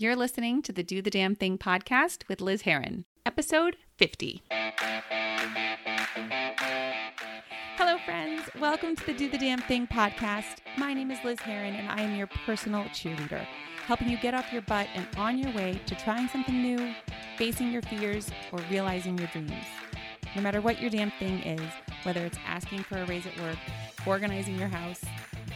You're listening to the Do the Damn Thing podcast with Liz Heron, episode 50. Hello, friends. Welcome to the Do the Damn Thing podcast. My name is Liz Heron, and I am your personal cheerleader, helping you get off your butt and on your way to trying something new, facing your fears, or realizing your dreams. No matter what your damn thing is, whether it's asking for a raise at work, organizing your house,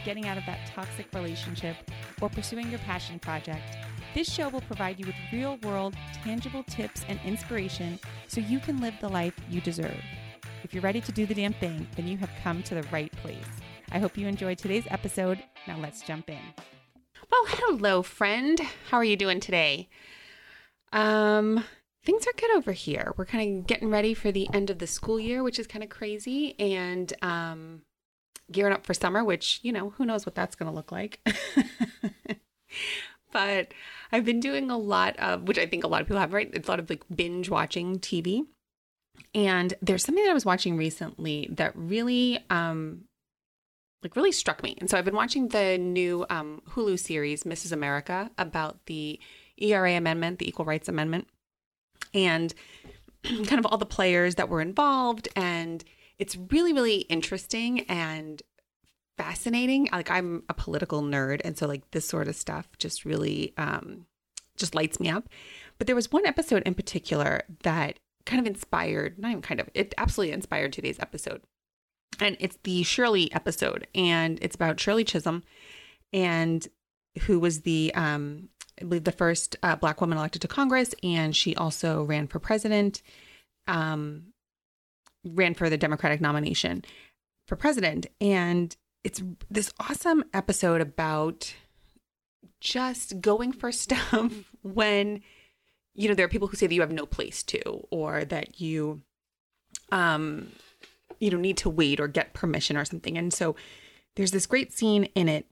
getting out of that toxic relationship, or pursuing your passion project, this show will provide you with real world, tangible tips and inspiration so you can live the life you deserve. If you're ready to do the damn thing, then you have come to the right place. I hope you enjoyed today's episode. Now let's jump in. Well, hello, friend. How are you doing today? Um, things are good over here. We're kind of getting ready for the end of the school year, which is kind of crazy, and um, gearing up for summer, which, you know, who knows what that's going to look like. but I've been doing a lot of, which I think a lot of people have, right? It's a lot of like binge watching TV. And there's something that I was watching recently that really, um, like really struck me. And so I've been watching the new um, Hulu series, Mrs. America, about the ERA amendment, the Equal Rights Amendment and kind of all the players that were involved. And it's really, really interesting and fascinating. Like I'm a political nerd, and so like this sort of stuff just really um, just lights me up. But there was one episode in particular that kind of inspired, not even kind of, it absolutely inspired today's episode. And it's the Shirley episode, and it's about Shirley Chisholm, and who was the um, I believe, the first uh, black woman elected to Congress, and she also ran for president, um, ran for the Democratic nomination for president. And it's this awesome episode about just going for stuff when, you know, there are people who say that you have no place to, or that you, um, you know, need to wait or get permission or something. And so there's this great scene in it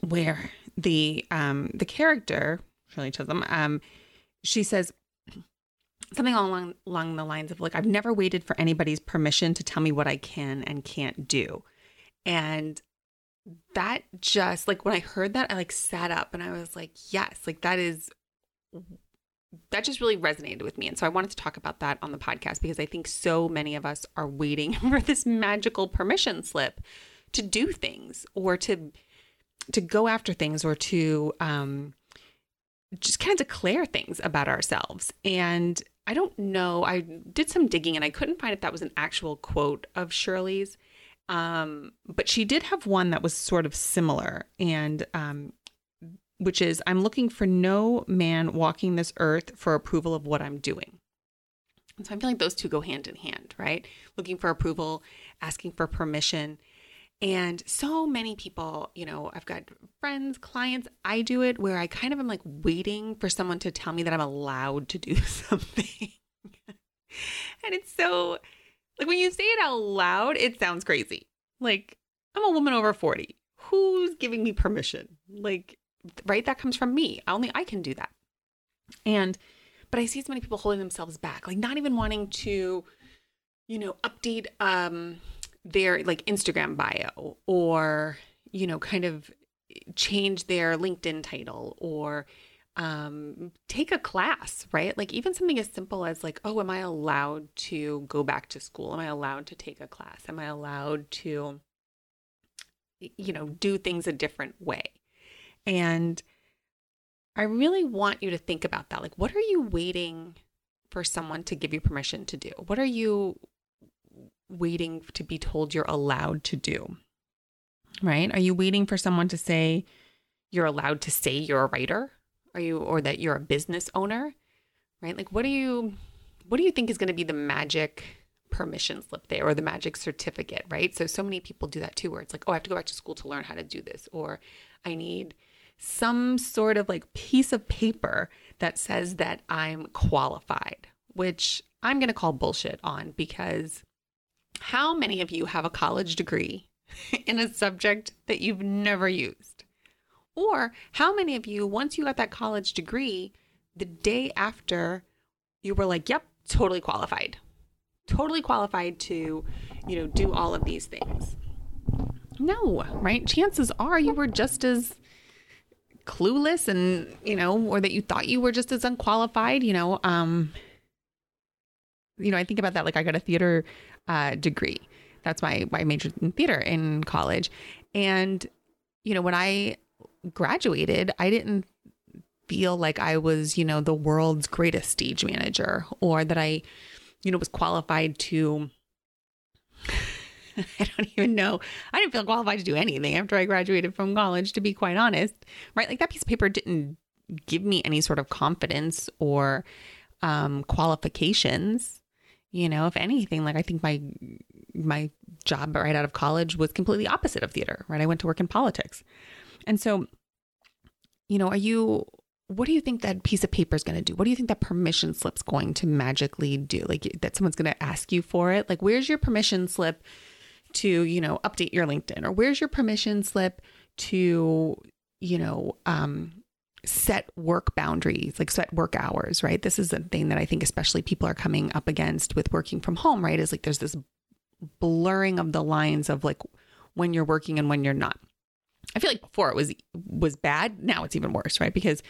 where the um the character Shirley Chisholm um she says something along along the lines of like I've never waited for anybody's permission to tell me what I can and can't do. And that just like when I heard that I like sat up and I was like yes, like that is that just really resonated with me. And so I wanted to talk about that on the podcast because I think so many of us are waiting for this magical permission slip to do things or to to go after things or to um, just kind of declare things about ourselves. And I don't know, I did some digging and I couldn't find if that was an actual quote of Shirley's. Um, but she did have one that was sort of similar, and um, which is I'm looking for no man walking this earth for approval of what I'm doing. And so I feel like those two go hand in hand, right? Looking for approval, asking for permission. And so many people, you know, I've got friends, clients, I do it where I kind of am like waiting for someone to tell me that I'm allowed to do something. and it's so, like, when you say it out loud, it sounds crazy. Like, I'm a woman over 40. Who's giving me permission? Like, right? That comes from me. Only I can do that. And, but I see so many people holding themselves back, like, not even wanting to, you know, update, um, their like Instagram bio or, you know, kind of change their LinkedIn title or um, take a class, right? Like even something as simple as like, oh, am I allowed to go back to school? Am I allowed to take a class? Am I allowed to, you know, do things a different way? And I really want you to think about that. Like, what are you waiting for someone to give you permission to do? What are you waiting to be told you're allowed to do? Right? Are you waiting for someone to say you're allowed to say you're a writer? Are you or that you're a business owner? Right? Like what do you what do you think is going to be the magic permission slip there or the magic certificate, right? So so many people do that too where it's like, "Oh, I have to go back to school to learn how to do this," or I need some sort of like piece of paper that says that I'm qualified, which I'm going to call bullshit on because how many of you have a college degree in a subject that you've never used? Or how many of you, once you got that college degree, the day after you were like, yep, totally qualified, totally qualified to, you know, do all of these things? No, right? Chances are you were just as clueless and, you know, or that you thought you were just as unqualified, you know, um, you know, I think about that. Like I got a theater uh, degree. That's why I majored in theater in college. And, you know, when I graduated, I didn't feel like I was, you know, the world's greatest stage manager or that I, you know, was qualified to I don't even know. I didn't feel qualified to do anything after I graduated from college, to be quite honest. Right? Like that piece of paper didn't give me any sort of confidence or um, qualifications. You know, if anything, like I think my my job right out of college was completely opposite of theater. Right? I went to work in politics, and so, you know, are you? What do you think that piece of paper is going to do? What do you think that permission slip's going to magically do? Like that someone's going to ask you for it? Like, where's your permission slip? to, you know, update your LinkedIn or where's your permission slip to, you know, um, set work boundaries, like set work hours, right? This is a thing that I think especially people are coming up against with working from home, right? Is like there's this blurring of the lines of like when you're working and when you're not. I feel like before it was was bad, now it's even worse, right? Because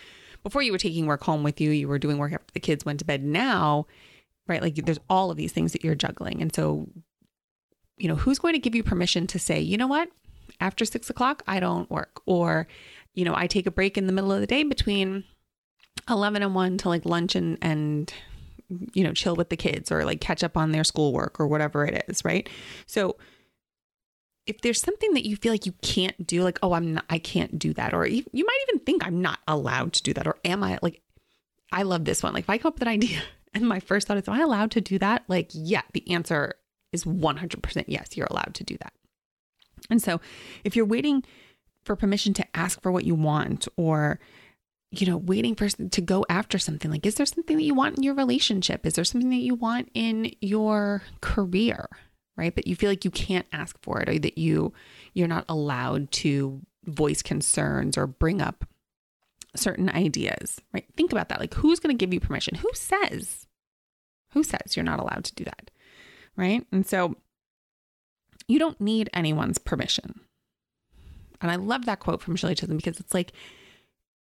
before you were taking work home with you, you were doing work after the kids went to bed. Now, right, like there's all of these things that you're juggling. And so you know, who's going to give you permission to say, you know what, after six o'clock, I don't work, or, you know, I take a break in the middle of the day between 11 and 1 to like lunch and, and, you know, chill with the kids or like catch up on their schoolwork or whatever it is, right? So, if there's something that you feel like you can't do, like, oh, I'm not, I can't do that, or you, you might even think I'm not allowed to do that, or am I like, I love this one. Like, if I come up with an idea and my first thought is, am I allowed to do that? Like, yeah, the answer is 100% yes, you're allowed to do that. And so if you're waiting for permission to ask for what you want or you know, waiting for to go after something like is there something that you want in your relationship? Is there something that you want in your career? Right? But you feel like you can't ask for it or that you you're not allowed to voice concerns or bring up certain ideas, right? Think about that. Like who's going to give you permission? Who says? Who says you're not allowed to do that? right? And so you don't need anyone's permission. And I love that quote from Shirley Chisholm because it's like,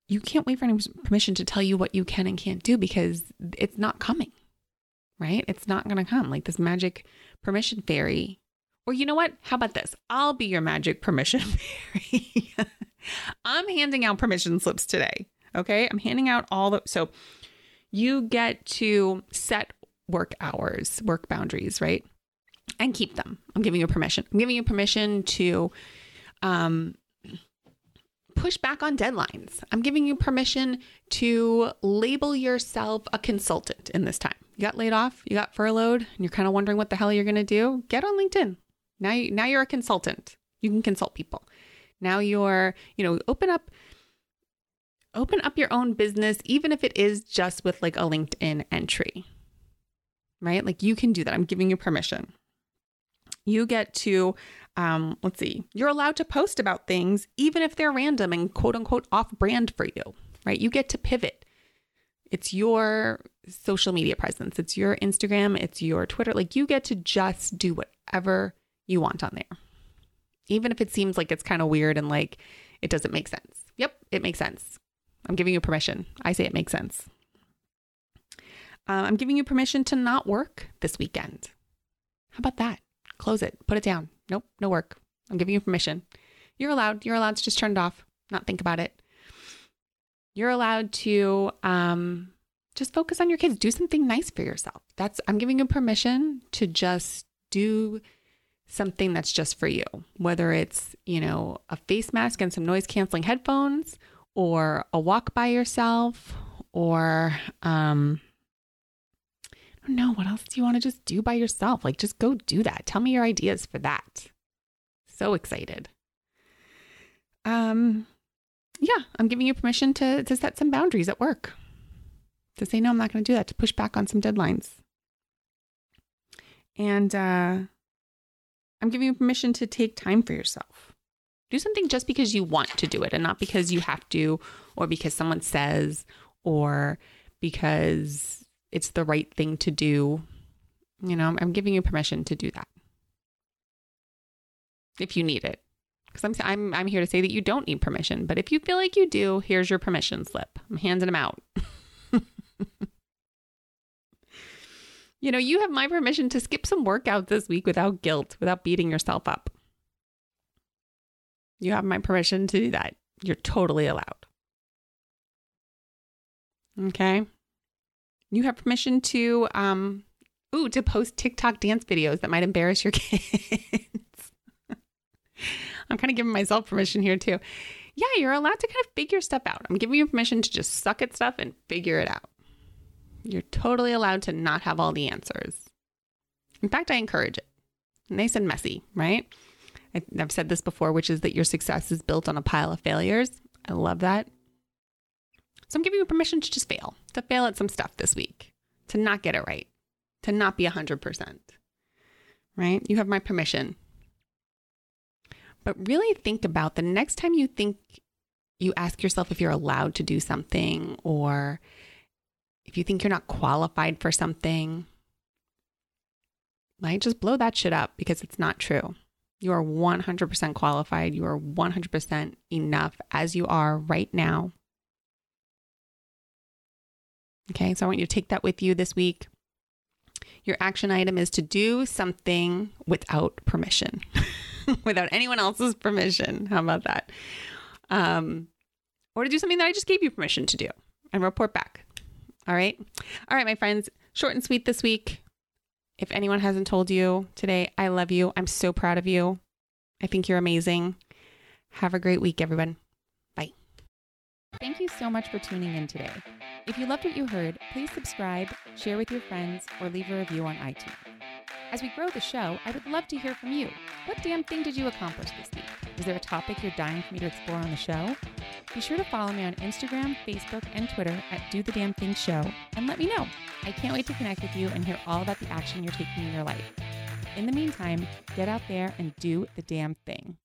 you can't wait for anyone's permission to tell you what you can and can't do because it's not coming, right? It's not going to come like this magic permission fairy. Or you know what? How about this? I'll be your magic permission fairy. I'm handing out permission slips today. Okay. I'm handing out all the, so you get to set work hours, work boundaries, right? And keep them. I'm giving you permission. I'm giving you permission to um, push back on deadlines. I'm giving you permission to label yourself a consultant in this time. You got laid off, you got furloughed, and you're kind of wondering what the hell you're going to do. Get on LinkedIn. Now, you, now you're a consultant. You can consult people. Now you're, you know, open up open up your own business even if it is just with like a LinkedIn entry right? Like you can do that. I'm giving you permission. You get to, um, let's see, you're allowed to post about things even if they're random and quote unquote off brand for you, right? You get to pivot. It's your social media presence, it's your Instagram, it's your Twitter. Like you get to just do whatever you want on there, even if it seems like it's kind of weird and like it doesn't make sense. Yep, it makes sense. I'm giving you permission. I say it makes sense. Uh, I'm giving you permission to not work this weekend. How about that? Close it, put it down. Nope, no work. I'm giving you permission. You're allowed. You're allowed to just turn it off, not think about it. You're allowed to um, just focus on your kids. Do something nice for yourself. That's I'm giving you permission to just do something that's just for you. Whether it's you know a face mask and some noise canceling headphones, or a walk by yourself, or um, know. What else do you want to just do by yourself? Like, just go do that. Tell me your ideas for that. So excited. Um, yeah, I'm giving you permission to to set some boundaries at work. To say no, I'm not going to do that. To push back on some deadlines. And uh, I'm giving you permission to take time for yourself. Do something just because you want to do it and not because you have to, or because someone says, or because it's the right thing to do. You know, I'm giving you permission to do that if you need it. because I'm, I'm, I'm here to say that you don't need permission. But if you feel like you do, here's your permission slip. I'm handing them out. you know, you have my permission to skip some workouts this week without guilt, without beating yourself up. You have my permission to do that. You're totally allowed. Okay. You have permission to um ooh, to post TikTok dance videos that might embarrass your kids. I'm kind of giving myself permission here too. Yeah, you're allowed to kind of figure stuff out. I'm giving you permission to just suck at stuff and figure it out. You're totally allowed to not have all the answers. In fact, I encourage it. Nice and messy, right? I've said this before, which is that your success is built on a pile of failures. I love that. So I'm giving you permission to just fail, to fail at some stuff this week, to not get it right, to not be 100%. Right? You have my permission. But really think about the next time you think you ask yourself if you're allowed to do something or if you think you're not qualified for something, right? Just blow that shit up because it's not true. You are 100% qualified. You are 100% enough as you are right now. Okay, so I want you to take that with you this week. Your action item is to do something without permission, without anyone else's permission. How about that? Um, or to do something that I just gave you permission to do and report back. All right. All right, my friends, short and sweet this week. If anyone hasn't told you today, I love you. I'm so proud of you. I think you're amazing. Have a great week, everyone. Bye. Thank you so much for tuning in today. If you loved what you heard, please subscribe, share with your friends, or leave a review on iTunes. As we grow the show, I would love to hear from you. What damn thing did you accomplish this week? Is there a topic you're dying for me to explore on the show? Be sure to follow me on Instagram, Facebook, and Twitter at Do the Damn Thing Show and let me know. I can't wait to connect with you and hear all about the action you're taking in your life. In the meantime, get out there and do the damn thing.